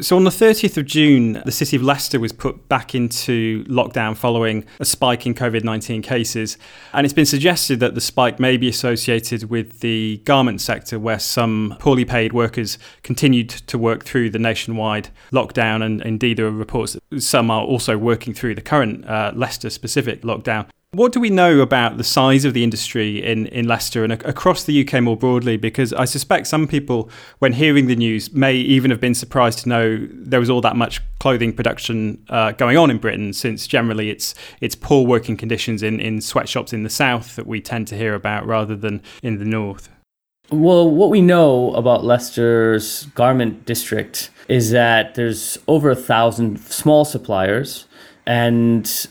So, on the 30th of June, the city of Leicester was put back into lockdown following a spike in COVID 19 cases. And it's been suggested that the spike may be associated with the garment sector, where some poorly paid workers continued to work through the nationwide lockdown. And indeed, there are reports that some are also working through the current uh, Leicester specific lockdown. What do we know about the size of the industry in, in Leicester and across the UK more broadly? Because I suspect some people, when hearing the news, may even have been surprised to know there was all that much clothing production uh, going on in Britain, since generally it's it's poor working conditions in, in sweatshops in the south that we tend to hear about rather than in the north. Well, what we know about Leicester's garment district is that there's over a thousand small suppliers and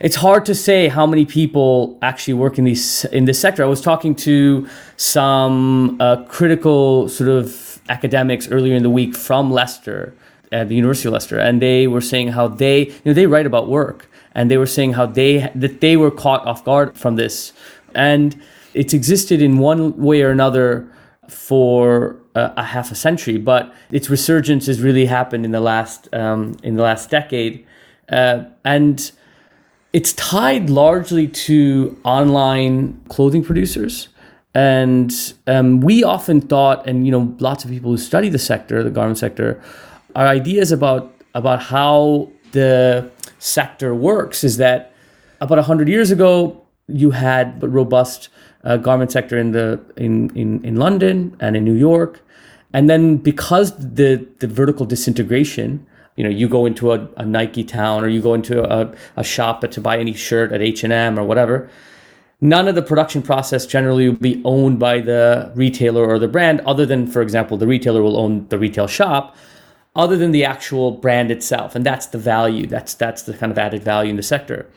it's hard to say how many people actually work in these in this sector. I was talking to some uh, critical sort of academics earlier in the week from Leicester, at the University of Leicester, and they were saying how they you know they write about work, and they were saying how they that they were caught off guard from this, and it's existed in one way or another for a, a half a century, but its resurgence has really happened in the last um, in the last decade, uh, and it's tied largely to online clothing producers. And um, we often thought, and you know, lots of people who study the sector, the garment sector, our ideas about about how the sector works is that about hundred years ago, you had a robust uh, garment sector in the in, in in London and in New York, and then because the the vertical disintegration you know you go into a, a Nike town or you go into a, a shop to buy any shirt at H&M or whatever none of the production process generally will be owned by the retailer or the brand other than for example the retailer will own the retail shop other than the actual brand itself. And that's the value. That's that's the kind of added value in the sector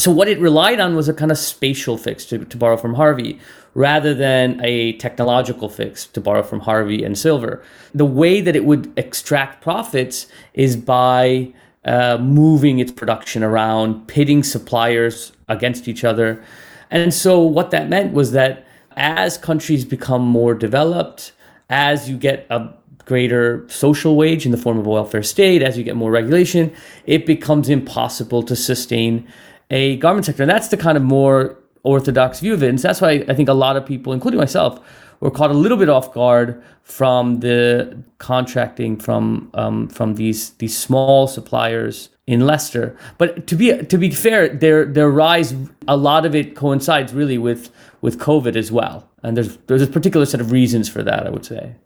so what it relied on was a kind of spatial fix to, to borrow from harvey rather than a technological fix, to borrow from Harvey and Silver. The way that it would extract profits is by uh, moving its production around, pitting suppliers against each other. And so, what that meant was that as countries become more developed, as you get a greater social wage in the form of a welfare state, as you get more regulation, it becomes impossible to sustain a garment sector. And that's the kind of more orthodox view of it. And so that's why I think a lot of people, including myself, were caught a little bit off guard from the contracting from um, from these these small suppliers in Leicester. But to be to be fair, their their rise, a lot of it coincides really with with COVID as well. And there's there's a particular set of reasons for that, I would say.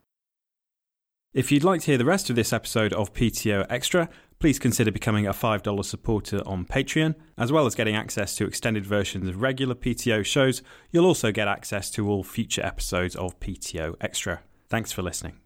If you'd like to hear the rest of this episode of PTO Extra, please consider becoming a $5 supporter on Patreon. As well as getting access to extended versions of regular PTO shows, you'll also get access to all future episodes of PTO Extra. Thanks for listening.